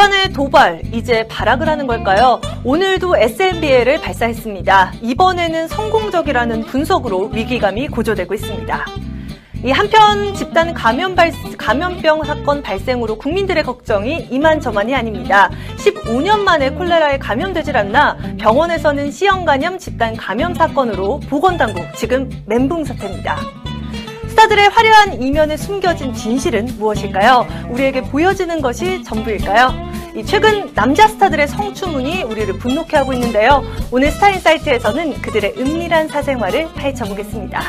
북한의 도발, 이제 발악을 하는 걸까요? 오늘도 SNBL을 발사했습니다. 이번에는 성공적이라는 분석으로 위기감이 고조되고 있습니다. 이 한편 집단 감염 발, 감염병 사건 발생으로 국민들의 걱정이 이만저만이 아닙니다. 15년 만에 콜레라에 감염되질 않나 병원에서는 C형 간염 집단 감염 사건으로 보건당국 지금 멘붕 사태입니다. 스타들의 화려한 이면에 숨겨진 진실은 무엇일까요? 우리에게 보여지는 것이 전부일까요? 최근 남자 스타들의 성추문이 우리를 분노케 하고 있는데요. 오늘 스타인사이트에서는 그들의 은밀한 사생활을 파헤쳐보겠습니다.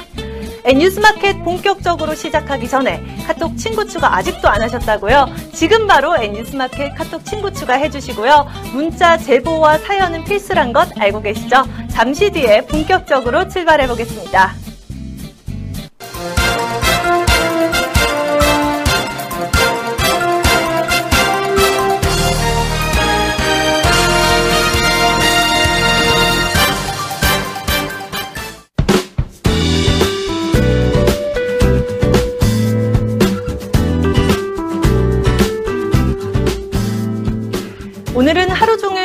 N뉴스마켓 본격적으로 시작하기 전에 카톡 친구 추가 아직도 안 하셨다고요? 지금 바로 N뉴스마켓 카톡 친구 추가 해주시고요. 문자 제보와 사연은 필수란 것 알고 계시죠? 잠시 뒤에 본격적으로 출발해 보겠습니다.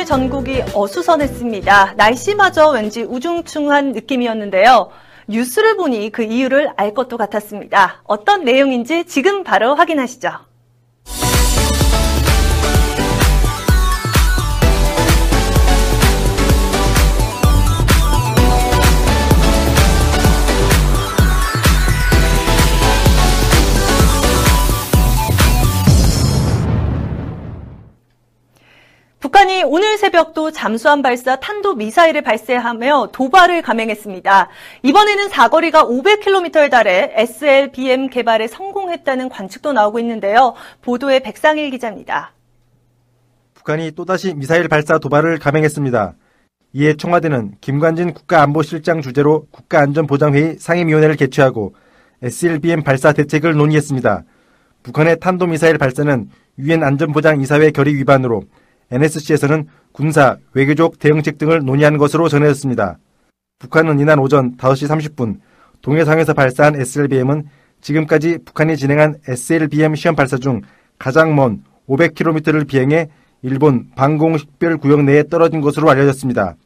전국이 어수선했습니다. 날씨마저 왠지 우중충한 느낌이었는데요. 뉴스를 보니 그 이유를 알 것도 같았습니다. 어떤 내용인지 지금 바로 확인하시죠. 새벽도 잠수함 발사 탄도 미사일을 발사하며 도발을 감행했습니다. 이번에는 사거리가 500km에 달해 SLBM 개발에 성공했다는 관측도 나오고 있는데요. 보도에 백상일 기자입니다. 북한이 또다시 미사일 발사 도발을 감행했습니다. 이에 청와대는 김관진 국가안보실장 주재로 국가안전보장회의 상임위원회를 개최하고 SLBM 발사 대책을 논의했습니다. 북한의 탄도미사일 발사는 유엔 안전보장이사회 결의 위반으로 NSC에서는 군사, 외교적 대응책 등을 논의한 것으로 전해졌습니다. 북한은 이날 오전 5시 30분 동해상에서 발사한 SLBM은 지금까지 북한이 진행한 SLBM 시험 발사 중 가장 먼 500km를 비행해 일본 방공식별 구역 내에 떨어진 것으로 알려졌습니다.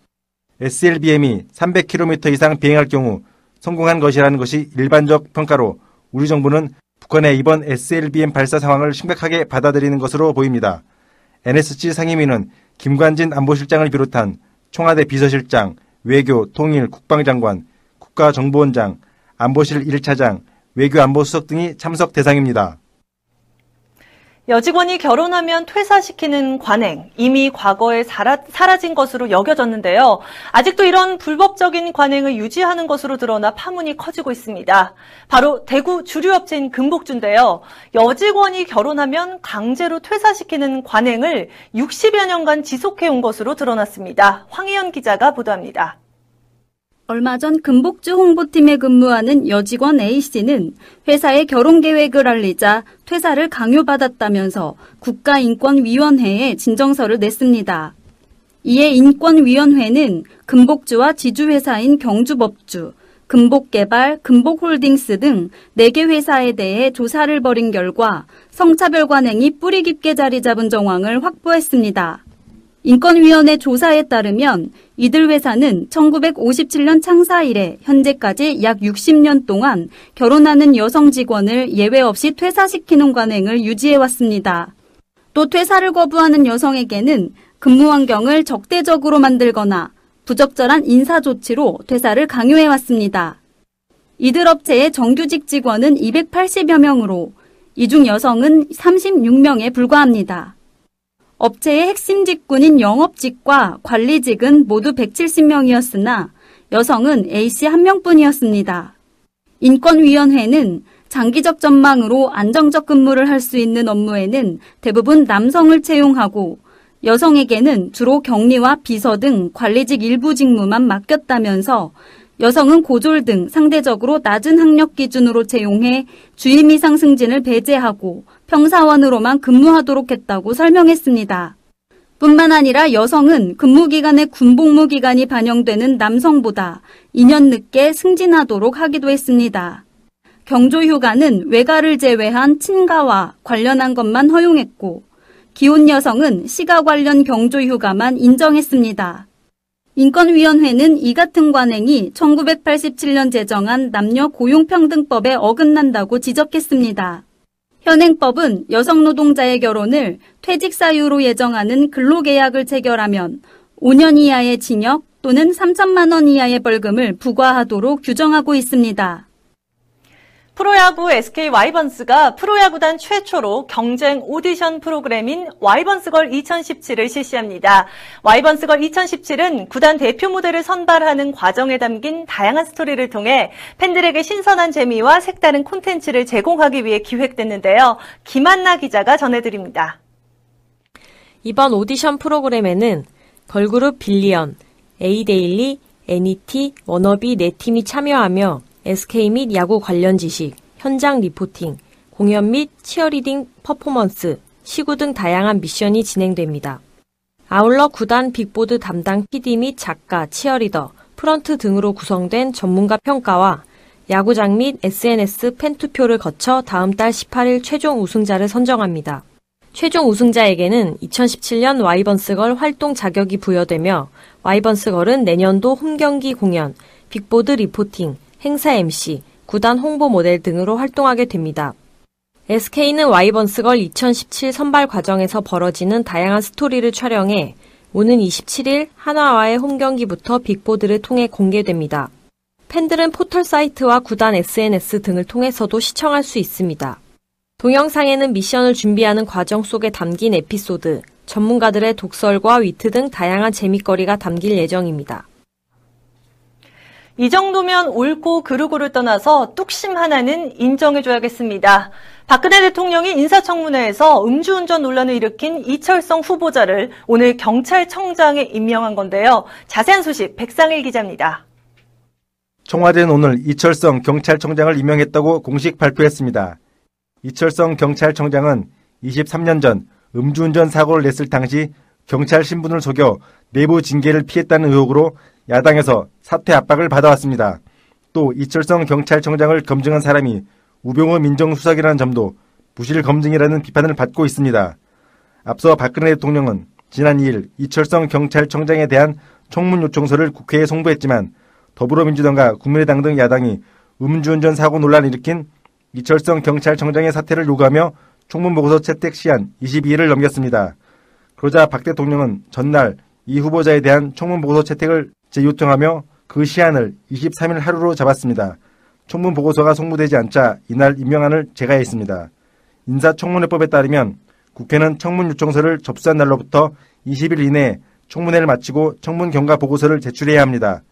SLBM이 300km 이상 비행할 경우 성공한 것이라는 것이 일반적 평가로 우리 정부는 북한의 이번 SLBM 발사 상황을 심각하게 받아들이는 것으로 보입니다. NSC 상임위는 김관진 안보실장을 비롯한 청와대 비서실장, 외교, 통일, 국방장관, 국가정보원장, 안보실 1차장, 외교안보수석 등이 참석 대상입니다. 여직원이 결혼하면 퇴사시키는 관행, 이미 과거에 사라, 사라 진 것으로 여겨졌는데요. 아직도 이런 불법적인 관행을 유지하는 것으로 드러나 파문이 커지고 있습니다. 바로 대구 주류업체인 금복주인데요. 여직원이 결혼하면 강제로 퇴사시키는 관행을 60여 년간 지속해온 것으로 드러났습니다. 황희연 기자가 보도합니다. 얼마 전 금복주 홍보팀에 근무하는 여직원 A씨는 회사의 결혼 계획을 알리자 퇴사를 강요받았다면서 국가인권위원회에 진정서를 냈습니다. 이에 인권위원회는 금복주와 지주회사인 경주법주, 금복개발, 금복홀딩스 등 4개 회사에 대해 조사를 벌인 결과 성차별 관행이 뿌리 깊게 자리 잡은 정황을 확보했습니다. 인권위원회 조사에 따르면 이들 회사는 1957년 창사 이래 현재까지 약 60년 동안 결혼하는 여성 직원을 예외 없이 퇴사시키는 관행을 유지해왔습니다. 또 퇴사를 거부하는 여성에게는 근무 환경을 적대적으로 만들거나 부적절한 인사 조치로 퇴사를 강요해왔습니다. 이들 업체의 정규직 직원은 280여 명으로 이 중 여성은 36명에 불과합니다. 업체의 핵심 직군인 영업직과 관리직은 모두 170명이었으나 여성은 A씨 한 명뿐이었습니다. 인권위원회는 장기적 전망으로 안정적 근무를 할 수 있는 업무에는 대부분 남성을 채용하고 여성에게는 주로 격리와 비서 등 관리직 일부 직무만 맡겼다면서 여성은 고졸 등 상대적으로 낮은 학력 기준으로 채용해 주임 이상 승진을 배제하고 평사원으로만 근무하도록 했다고 설명했습니다. 뿐만 아니라 여성은 근무기간의 군복무 기간이 반영되는 남성보다 2년 늦게 승진하도록 하기도 했습니다. 경조휴가는 외가를 제외한 친가와 관련한 것만 허용했고 기혼 여성은 시가 관련 경조 휴가만 인정했습니다. 인권위원회는 이 같은 관행이 1987년 제정한 남녀 고용평등법에 어긋난다고 지적했습니다. 현행법은 여성 노동자의 결혼을 퇴직 사유로 예정하는 근로계약을 체결하면 5년 이하의 징역 또는 3천만 원 이하의 벌금을 부과하도록 규정하고 있습니다. 프로야구 SK 와이번스가 프로야구단 최초로 경쟁 오디션 프로그램인 와이번스걸 2017을 실시합니다. 와이번스걸 2017은 구단 대표 모델을 선발하는 과정에 담긴 다양한 스토리를 통해 팬들에게 신선한 재미와 색다른 콘텐츠를 제공하기 위해 기획됐는데요. 김한나 기자가 전해드립니다. 이번 오디션 프로그램에는 걸그룹 빌리언, 에이데일리, 애니티, 워너비 네 팀이 참여하며 SK 및 야구 관련 지식, 현장 리포팅, 공연 및 치어리딩 퍼포먼스, 시구 등 다양한 미션이 진행됩니다. 아울러 구단 빅보드 담당 PD 및 작가, 치어리더, 프런트 등으로 구성된 전문가 평가와 야구장 및 SNS 팬 투표를 거쳐 다음 달 18일 최종 우승자를 선정합니다. 최종 우승자에게는 2017년 와이번스걸 활동 자격이 부여되며 와이번스걸은 내년도 홈경기 공연, 빅보드 reporting, 행사 MC, 구단 홍보 모델 등으로 활동하게 됩니다. SK는 와이번스걸 2017 선발 과정에서 벌어지는 다양한 스토리를 촬영해 오는 27일 한화와의 홈경기부터 빅보드를 통해 공개됩니다. 팬들은 포털 사이트와 구단 SNS 등을 통해서도 시청할 수 있습니다. 동영상에는 미션을 준비하는 과정 속에 담긴 에피소드, 전문가들의 독설과 위트 등 다양한 재미거리가 담길 예정입니다. 이 정도면 옳고 그르고를 떠나서 뚝심 하나는 인정해줘야겠습니다. 박근혜 대통령이 인사청문회에서 음주운전 논란을 일으킨 이철성 후보자를 오늘 경찰청장에 임명한 건데요. 자세한 소식 백상일 기자입니다. 청와대는 오늘 이철성 경찰청장을 임명했다고 공식 발표했습니다. 이철성 경찰청장은 23년 전 음주운전 사고를 냈을 당시 경찰 신분을 속여 내부 징계를 피했다는 의혹으로 야당에서 사퇴 압박을 받아왔습니다. 또 이철성 경찰청장을 검증한 사람이 우병우 민정수석이라는 점도 부실 검증이라는 비판을 받고 있습니다. 앞서 박근혜 대통령은 지난 2일 이철성 경찰청장에 대한 청문 요청서를 국회에 송부했지만 더불어민주당과 국민의당 등 야당이 음주운전 사고 논란을 일으킨 이철성 경찰청장의 사퇴를 요구하며 총문보고서 채택 시한 22일을 넘겼습니다. 그러자 박 대통령은 전날 이 후보자에 대한 총문보고서 채택을 재요청하며 그 시한을 23일 하루로 잡았습니다. 총문 보고서가 송부되지 않자 이날 임명안을 제가했습니다. 인사청문회법에 따르면 국회는 청문 요청서를 접수한 날로부터 20일 이내에 청문회를 마치고 청문 경과 보고서를 제출해야 합니다.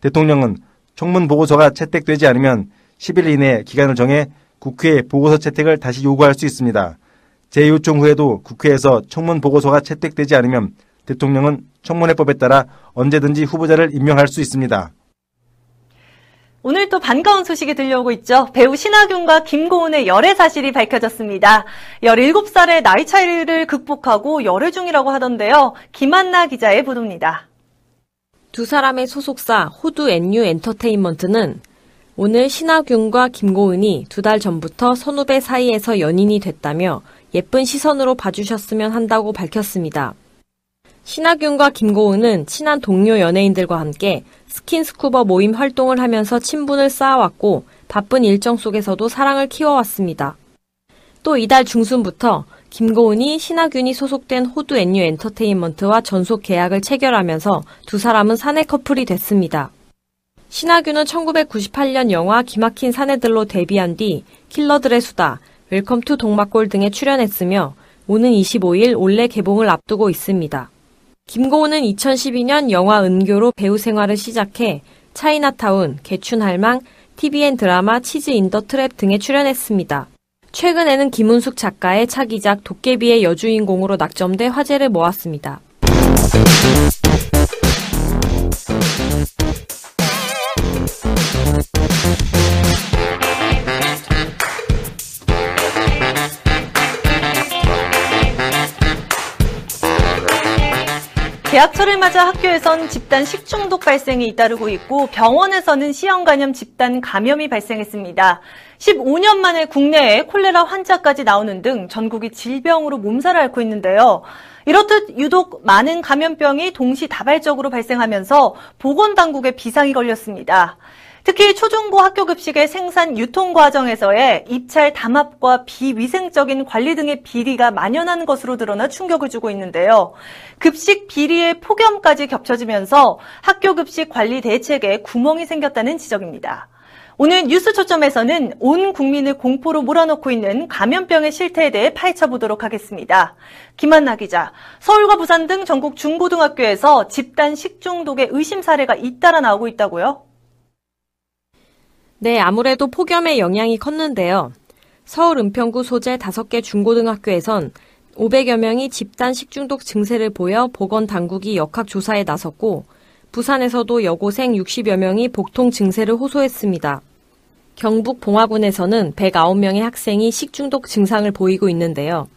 대통령은 청문 보고서가 채택되지 않으면 10일 이내에 기간을 정해 국회에 보고서 채택을 다시 요구할 수 있습니다. 재요청 후에도 국회에서 청문 보고서가 채택되지 않으면 대통령은 청문회법에 따라 언제든지 후보자를 임명할 수 있습니다. 오늘 또 반가운 소식이 들려오고 있죠. 배우 신하균과 김고은의 열애 사실이 밝혀졌습니다. 17살의 나이 차이를 극복하고 열애 중이라고 하던데요. 김한나 기자의 보도입니다. 두 사람의 소속사 호두 NU 엔터테인먼트는 오늘 신하균과 김고은이 두 달 전부터 선후배 사이에서 연인이 됐다며 예쁜 시선으로 봐주셨으면 한다고 밝혔습니다. 신하균과 김고은은 친한 동료 연예인들과 함께 스킨스쿠버 모임 활동을 하면서 친분을 쌓아왔고 바쁜 일정 속에서도 사랑을 키워왔습니다. 또 이달 중순부터 김고은이 신하균이 소속된 호두앤유 엔터테인먼트와 전속 계약을 체결하면서 두 사람은 사내 커플이 됐습니다. 신하균은 1998년 영화 기막힌 사내들로 데뷔한 뒤 킬러들의 수다, 웰컴 투 동막골 등에 출연했으며 오는 25일 올레 개봉을 앞두고 있습니다. 김고은은 2012년 영화 은교로 배우 생활을 시작해 차이나타운, 개춘할망, TVN 드라마 치즈 인더 트랩 등에 출연했습니다. 최근에는 김은숙 작가의 차기작 도깨비의 여주인공으로 낙점돼 화제를 모았습니다. 개학철을 맞아 학교에선 집단 식중독 발생이 잇따르고 있고 병원에서는 시형 감염 집단 감염이 발생했습니다. 15년 만에 국내에 콜레라 환자까지 나오는 등 전국이 질병으로 몸살을 앓고 있는데요. 이렇듯 유독 많은 감염병이 동시다발적으로 발생하면서 보건당국에 비상이 걸렸습니다. 특히 초중고 학교 급식의 생산 유통 과정에서의 입찰 담합과 비위생적인 관리 등의 비리가 만연한 것으로 드러나 충격을 주고 있는데요. 급식 비리의 폭염까지 겹쳐지면서 학교 급식 관리 대책에 구멍이 생겼다는 지적입니다. 오늘 뉴스 초점에서는 온 국민을 공포로 몰아넣고 있는 감염병의 실태에 대해 파헤쳐 보도록 하겠습니다. 김한나 기자, 서울과 부산 등 전국 중고등학교에서 집단 식중독의 의심 사례가 잇따라 나오고 있다고요? 네, 아무래도 폭염의 영향이 컸는데요. 서울 은평구 소재 5개 중고등학교에선 500여 명이 집단 식중독 증세를 보여 보건 당국이 역학 조사에 나섰고, 부산에서도 여고생 60여 명이 복통 증세를 호소했습니다. 경북 봉화군에서는 109명의 학생이 식중독 증상을 보이고 있는데요.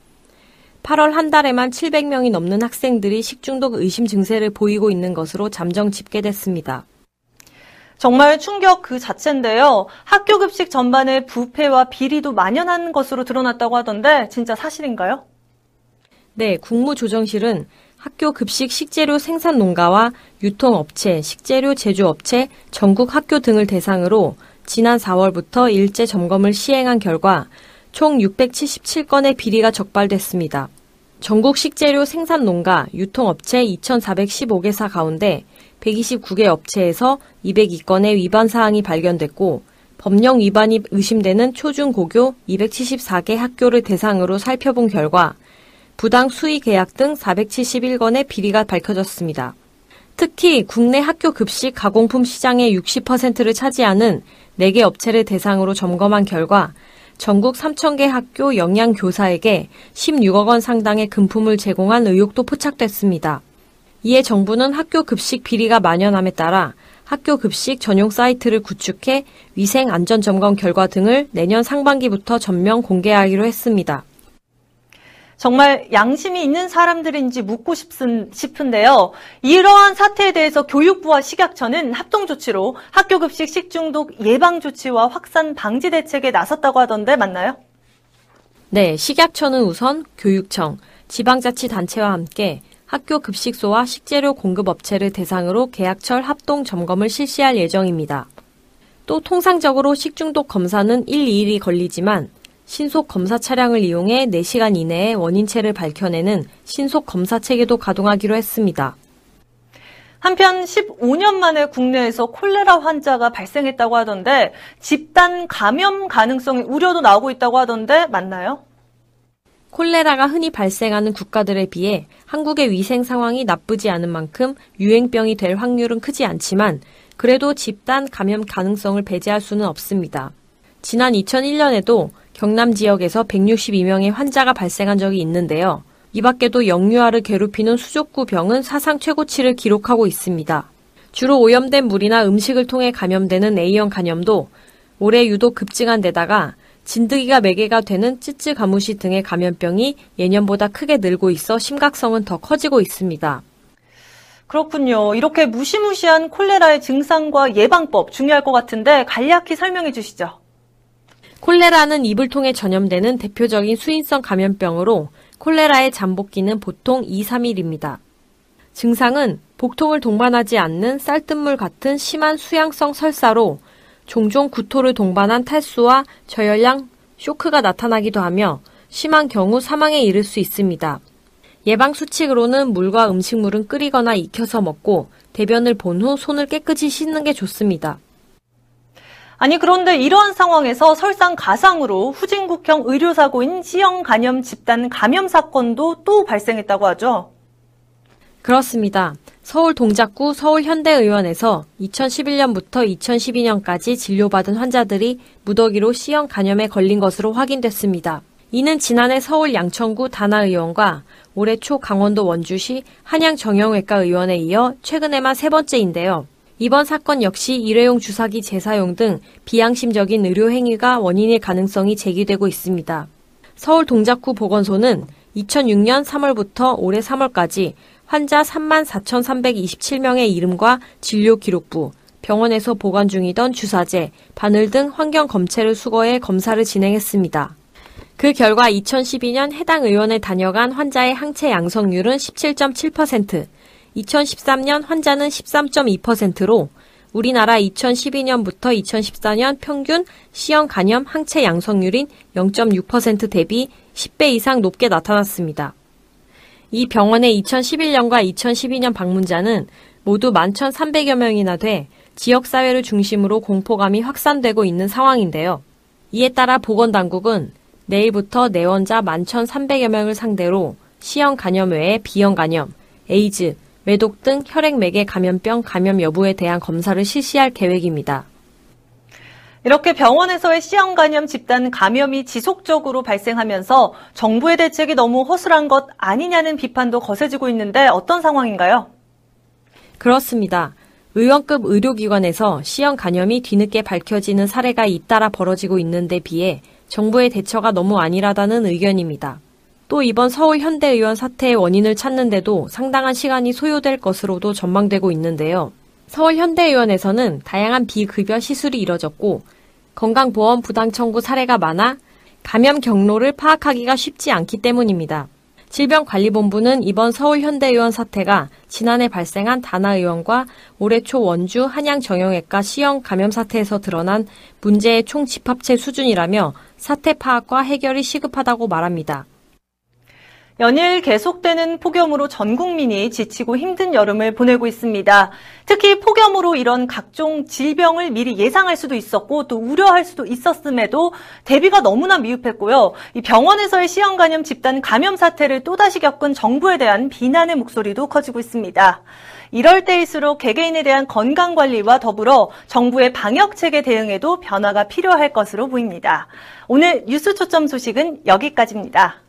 8월 한 달에만 700명이 넘는 학생들이 식중독 의심 증세를 보이고 있는 것으로 잠정 집계됐습니다. 정말 충격 그 자체인데요. 학교 급식 전반에 부패와 비리도 만연한 것으로 드러났다고 하던데 진짜 사실인가요? 네, 국무조정실은 학교 급식 식재료 생산 농가와 유통업체, 식재료 제조업체, 전국 학교 등을 대상으로 지난 4월부터 일제 점검을 시행한 결과 총 677건의 비리가 적발됐습니다. 전국 식재료 생산 농가, 유통업체 2,415개사 가운데 129개 업체에서 202건의 위반 사항이 발견됐고 법령 위반이 의심되는 초중고교 274개 학교를 대상으로 살펴본 결과 부당 수의 계약 등 471건의 비리가 밝혀졌습니다. 특히 국내 학교 급식 가공품 시장의 60%를 차지하는 4개 업체를 대상으로 점검한 결과 전국 3,000개 학교 영양교사에게 16억 원 상당의 금품을 제공한 의혹도 포착됐습니다. 이에 정부는 학교 급식 비리가 만연함에 따라 학교 급식 전용 사이트를 구축해 위생 안전 점검 결과 등을 내년 상반기부터 전면 공개하기로 했습니다. 정말 양심이 있는 사람들인지 묻고 싶은데요. 이러한 사태에 대해서 교육부와 식약처는 합동 조치로 학교 급식 식중독 예방 조치와 확산 방지 대책에 나섰다고 하던데 맞나요? 네, 식약처는 우선 교육청, 지방자치단체와 함께 학교 급식소와 식재료 공급업체를 대상으로 계약철 합동 점검을 실시할 예정입니다. 또 통상적으로 식중독 검사는 1, 2일이 걸리지만 신속 검사 차량을 이용해 4시간 이내에 원인체를 밝혀내는 신속 검사 체계도 가동하기로 했습니다. 한편 15년 만에 국내에서 콜레라 환자가 발생했다고 하던데 집단 감염 가능성의 우려도 나오고 있다고 하던데 맞나요? 콜레라가 흔히 발생하는 국가들에 비해 한국의 위생 상황이 나쁘지 않은 만큼 유행병이 될 확률은 크지 않지만 그래도 집단 감염 가능성을 배제할 수는 없습니다. 지난 2001년에도 경남 지역에서 162명의 환자가 발생한 적이 있는데요. 이 밖에도 영유아를 괴롭히는 수족구 병은 사상 최고치를 기록하고 있습니다. 주로 오염된 물이나 음식을 통해 감염되는 A형 간염도 올해 유독 급증한 데다가 진드기가 매개가 되는 찌찌 가무시 등의 감염병이 예년보다 크게 늘고 있어 심각성은 더 커지고 있습니다. 그렇군요. 이렇게 무시무시한 콜레라의 증상과 예방법 중요할 것 같은데 간략히 설명해 주시죠. 콜레라는 입을 통해 전염되는 대표적인 수인성 감염병으로 콜레라의 잠복기는 보통 2, 3일입니다. 증상은 복통을 동반하지 않는 쌀뜨물 같은 심한 수양성 설사로 종종 구토를 동반한 탈수와 저혈량, 쇼크가 나타나기도 하며 심한 경우 사망에 이를 수 있습니다. 예방 수칙으로는 물과 음식물은 끓이거나 익혀서 먹고 대변을 본 후 손을 깨끗이 씻는 게 좋습니다. 아니 그런데 이러한 상황에서 설상 가상으로 후진국형 의료사고인 C형 간염 집단 감염 사건도 또 발생했다고 하죠. 그렇습니다. 서울 동작구 서울현대의원에서 2011년부터 2012년까지 진료받은 환자들이 무더기로 C형 간염에 걸린 것으로 확인됐습니다. 이는 지난해 서울 양천구 다나의원과 올해 초 강원도 원주시 한양정형외과 의원에 이어 최근에만 세 번째인데요. 이번 사건 역시 일회용 주사기 재사용 등 비양심적인 의료 행위가 원인일 가능성이 제기되고 있습니다. 서울 동작구 보건소는 2006년 3월부터 올해 3월까지 환자 34,327명의 이름과 진료 기록부, 병원에서 보관 중이던 주사제, 바늘 등 환경 검체를 수거해 검사를 진행했습니다. 그 결과 2012년 해당 의원에 다녀간 환자의 항체 양성률은 17.7%, 2013년 환자는 13.2%로 우리나라 2012년부터 2014년 평균 C형 간염 항체 양성률인 0.6% 대비 10배 이상 높게 나타났습니다. 이 병원의 2011년과 2012년 방문자는 모두 11,300여 명이나 돼 지역사회를 중심으로 공포감이 확산되고 있는 상황인데요. 이에 따라 보건당국은 내일부터 내원자 11,300여 명을 상대로 C형 간염 외에 B형 간염, 에이즈, 외독 등 혈액매개 감염병 감염 여부에 대한 검사를 실시할 계획입니다. 이렇게 병원에서의 C형 간염 집단 감염이 지속적으로 발생하면서 정부의 대책이 너무 허술한 것 아니냐는 비판도 거세지고 있는데 어떤 상황인가요? 그렇습니다. 의원급 의료기관에서 C형 간염이 뒤늦게 밝혀지는 사례가 잇따라 벌어지고 있는데 비해 정부의 대처가 너무 안일하다는 의견입니다. 또 이번 서울 현대의원 사태의 원인을 찾는데도 상당한 시간이 소요될 것으로도 전망되고 있는데요. 서울 현대의원에서는 다양한 비급여 시술이 이뤄졌고 건강보험 부당 청구 사례가 많아 감염 경로를 파악하기가 쉽지 않기 때문입니다. 질병관리본부는 이번 서울 현대의원 사태가 지난해 발생한 다나의원과 올해 초 원주 한양정형외과 C형 감염 사태에서 드러난 문제의 총 집합체 수준이라며 사태 파악과 해결이 시급하다고 말합니다. 연일 계속되는 폭염으로 전 국민이 지치고 힘든 여름을 보내고 있습니다. 특히 폭염으로 이런 각종 질병을 미리 예상할 수도 있었고 또 우려할 수도 있었음에도 대비가 너무나 미흡했고요. 이 병원에서의 시형 간염 집단 감염 사태를 또다시 겪은 정부에 대한 비난의 목소리도 커지고 있습니다. 이럴 때일수록 개개인에 대한 건강 관리와 더불어 정부의 방역 체계 대응에도 변화가 필요할 것으로 보입니다. 오늘 뉴스 초점 소식은 여기까지입니다.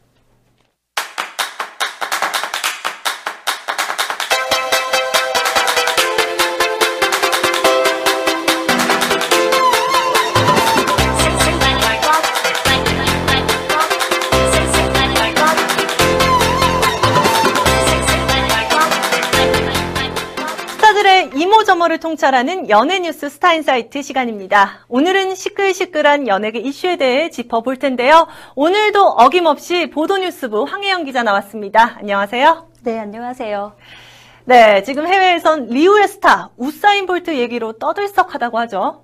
이모저모를 통찰하는 연예 뉴스 스타인사이트 시간입니다. 오늘은 시끌시끌한 연예계 이슈에 대해 짚어볼 텐데요. 오늘도 어김없이 보도뉴스부 황혜영 기자 나왔습니다. 안녕하세요. 네, 안녕하세요. 네, 지금 해외에선 리우의 스타 우사인 볼트 얘기로 떠들썩하다고 하죠.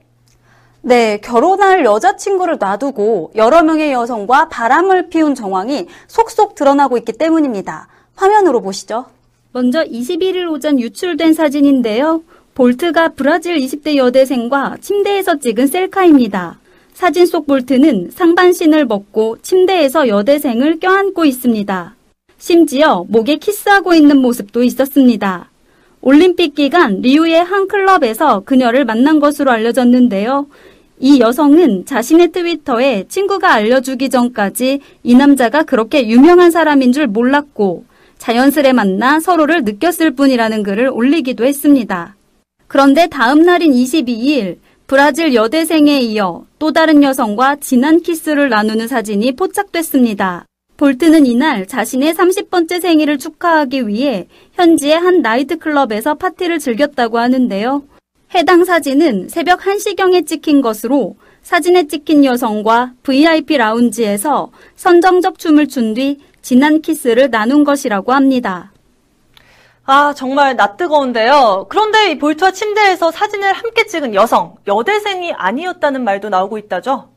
네, 결혼할 여자친구를 놔두고 여러 명의 여성과 바람을 피운 정황이 속속 드러나고 있기 때문입니다. 화면으로 보시죠. 먼저 21일 오전 유출된 사진인데요. 볼트가 브라질 20대 여대생과 침대에서 찍은 셀카입니다. 사진 속 볼트는 상반신을 벗고 침대에서 여대생을 껴안고 있습니다. 심지어 목에 키스하고 있는 모습도 있었습니다. 올림픽 기간 리우의 한 클럽에서 그녀를 만난 것으로 알려졌는데요. 이 여성은 자신의 트위터에 친구가 알려주기 전까지 이 남자가 그렇게 유명한 사람인 줄 몰랐고 자연스레 만나 서로를 느꼈을 뿐이라는 글을 올리기도 했습니다. 그런데 다음 날인 22일 브라질 여대생에 이어 또 다른 여성과 진한 키스를 나누는 사진이 포착됐습니다. 볼트는 이날 자신의 30번째 생일을 축하하기 위해 현지의 한 나이트클럽에서 파티를 즐겼다고 하는데요. 해당 사진은 새벽 1시경에 찍힌 것으로 사진에 찍힌 여성과 VIP 라운지에서 선정적 춤을 춘 뒤 진한 키스를 나눈 것이라고 합니다. 아, 정말 낯 뜨거운데요. 그런데 이 볼트와 침대에서 사진을 함께 찍은 여성, 여대생이 아니었다는 말도 나오고 있다죠?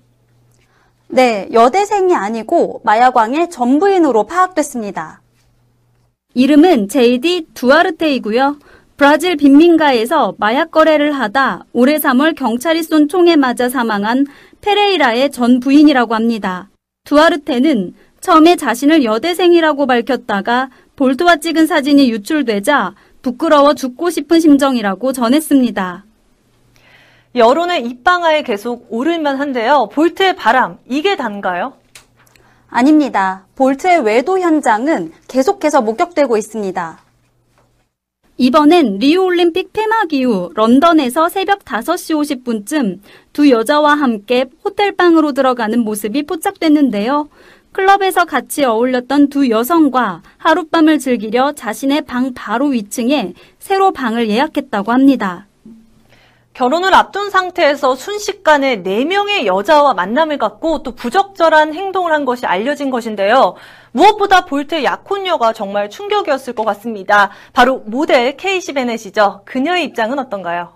네, 여대생이 아니고 마야광의 전부인으로 파악됐습니다. 이름은 제이디 두아르테이고요. 브라질 빈민가에서 마약 거래를 하다 올해 3월 경찰이 쏜 총에 맞아 사망한 페레이라의 전 부인이라고 합니다. 두아르테는 처음에 자신을 여대생이라고 밝혔다가 볼트와 찍은 사진이 유출되자 부끄러워 죽고 싶은 심정이라고 전했습니다. 여론의 입방아에 계속 오를만 한데요. 볼트의 바람, 이게 단가요? 아닙니다. 볼트의 외도 현장은 계속해서 목격되고 있습니다. 이번엔 리우올림픽 폐막 이후 런던에서 새벽 5시 50분쯤 두 여자와 함께 호텔방으로 들어가는 모습이 포착됐는데요. 클럽에서 같이 어울렸던 두 여성과 하룻밤을 즐기려 자신의 방 바로 위층에 새로 방을 예약했다고 합니다. 결혼을 앞둔 상태에서 순식간에 4명의 여자와 만남을 갖고 또 부적절한 행동을 한 것이 알려진 것인데요. 무엇보다 볼트의 약혼녀가 정말 충격이었을 것 같습니다. 바로 모델 케이시 베넷이죠. 그녀의 입장은 어떤가요?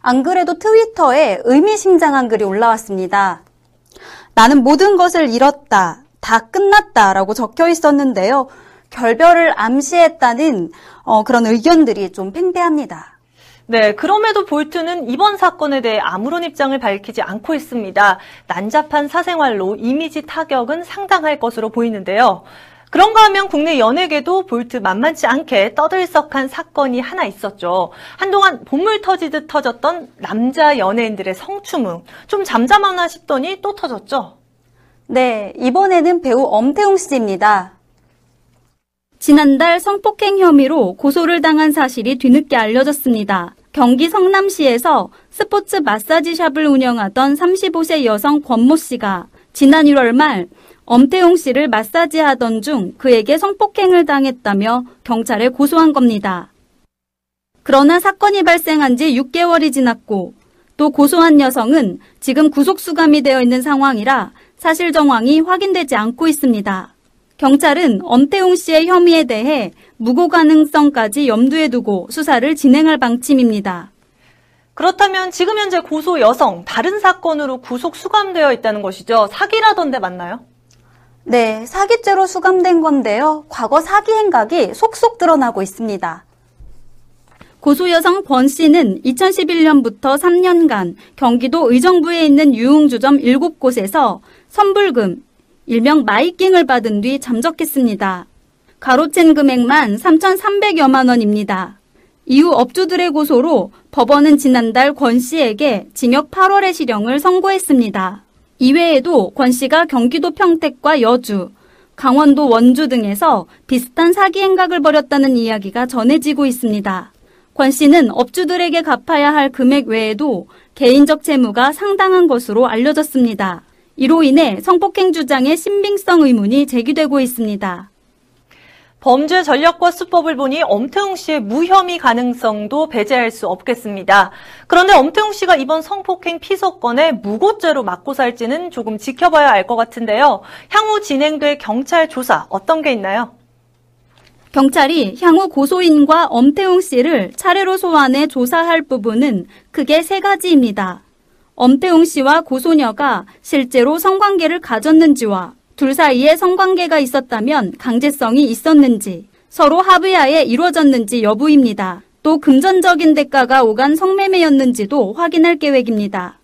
안 그래도 트위터에 의미심장한 글이 올라왔습니다. 나는 모든 것을 잃었다. 다 끝났다. 라고 적혀 있었는데요. 결별을 암시했다는 어, 그런 의견들이 좀 팽배합니다. 네, 그럼에도 볼트는 이번 사건에 대해 아무런 입장을 밝히지 않고 있습니다. 난잡한 사생활로 이미지 타격은 상당할 것으로 보이는데요. 그런가 하면 국내 연예계도 볼트 만만치 않게 떠들썩한 사건이 하나 있었죠. 한동안 본물 터지듯 터졌던 남자 연예인들의 성추문. 좀 잠잠하나 싶더니 또 터졌죠. 네, 이번에는 배우 엄태웅 씨입니다. 지난달 성폭행 혐의로 고소를 당한 사실이 뒤늦게 알려졌습니다. 경기 성남시에서 스포츠 마사지샵을 운영하던 35세 여성 권모 씨가 지난 1월 말 엄태웅 씨를 마사지하던 중 그에게 성폭행을 당했다며 경찰에 고소한 겁니다. 그러나 사건이 발생한 지 6개월이 지났고 또 고소한 여성은 지금 구속수감이 되어 있는 상황이라 사실 정황이 확인되지 않고 있습니다. 경찰은 엄태웅 씨의 혐의에 대해 무고 가능성까지 염두에 두고 수사를 진행할 방침입니다. 그렇다면 지금 현재 고소 여성 다른 사건으로 구속 수감되어 있다는 것이죠. 사기라던데 맞나요? 네, 사기죄로 수감된 건데요. 과거 사기 행각이 속속 드러나고 있습니다. 고소 여성 권 씨는 2011년부터 3년간 경기도 의정부에 있는 유흥주점 7곳에서 선불금, 일명 마이킹을 받은 뒤 잠적했습니다. 가로챈 금액만 3,300여만 원입니다. 이후 업주들의 고소로 법원은 지난달 권 씨에게 징역 8월의 실형을 선고했습니다. 이외에도 권 씨가 경기도 평택과 여주, 강원도 원주 등에서 비슷한 사기 행각을 벌였다는 이야기가 전해지고 있습니다. 권 씨는 업주들에게 갚아야 할 금액 외에도 개인적 채무가 상당한 것으로 알려졌습니다. 이로 인해 성폭행 주장의 신빙성 의문이 제기되고 있습니다. 범죄 전략과 수법을 보니 엄태웅 씨의 무혐의 가능성도 배제할 수 없겠습니다. 그런데 엄태웅 씨가 이번 성폭행 피소건에 무고죄로 맞고 살지는 조금 지켜봐야 알 것 같은데요. 향후 진행될 경찰 조사 어떤 게 있나요? 경찰이 향후 고소인과 엄태웅 씨를 차례로 소환해 조사할 부분은 크게 세 가지입니다. 엄태웅 씨와 고소녀가 실제로 성관계를 가졌는지와 둘 사이에 성관계가 있었다면 강제성이 있었는지, 서로 합의하에 이루어졌는지 여부입니다. 또 금전적인 대가가 오간 성매매였는지도 확인할 계획입니다.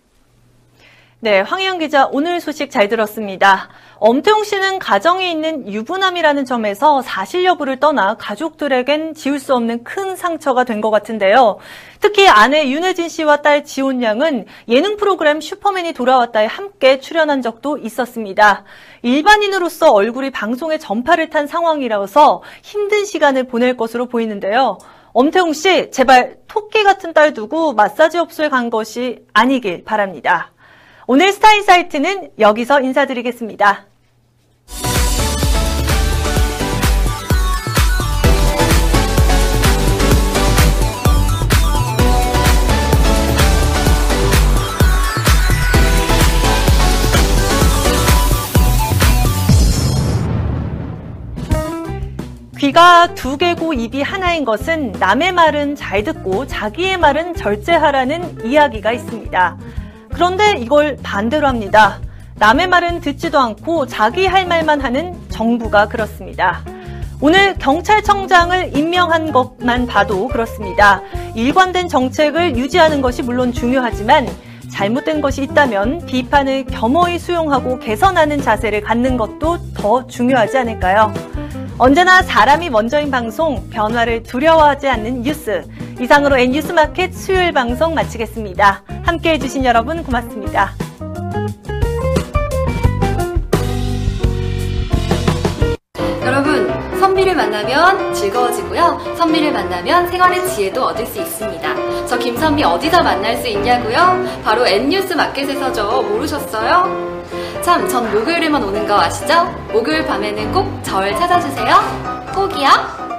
네, 황희영 기자 오늘 소식 잘 들었습니다. 엄태웅 씨는 가정에 있는 유부남이라는 점에서 사실 여부를 떠나 가족들에겐 지울 수 없는 큰 상처가 된 것 같은데요. 특히 아내 윤혜진 씨와 딸 지온 양은 예능 프로그램 슈퍼맨이 돌아왔다에 함께 출연한 적도 있었습니다. 일반인으로서 얼굴이 방송에 전파를 탄 상황이라서 힘든 시간을 보낼 것으로 보이는데요. 엄태웅 씨, 제발 토끼 같은 딸 두고 마사지 업소에 간 것이 아니길 바랍니다. 오늘 스타인 사이트는 여기서 인사드리겠습니다. 두 개고 입이 하나인 것은 남의 말은 잘 듣고 자기의 말은 절제하라는 이야기가 있습니다. 그런데 이걸 반대로 합니다. 남의 말은 듣지도 않고 자기 할 말만 하는 정부가 그렇습니다. 오늘 경찰청장을 임명한 것만 봐도 그렇습니다. 일관된 정책을 유지하는 것이 물론 중요하지만 잘못된 것이 있다면 비판을 겸허히 수용하고 개선하는 자세를 갖는 것도 더 중요하지 않을까요? 언제나 사람이 먼저인 방송, 변화를 두려워하지 않는 뉴스. 이상으로 N뉴스마켓 수요일 방송 마치겠습니다. 함께 해 주신 여러분 고맙습니다. 여러분, 선비를 만나면 즐거워지고요. 선비를 만나면 생활의 지혜도 얻을 수 있습니다. 저 김선비 어디서 만날 수 있냐고요? 바로 N뉴스 마켓에서죠. 모르셨어요? 참, 전 목요일에만 오는 거 아시죠? 목요일 밤에는 꼭 절 찾아주세요. 꼭이요.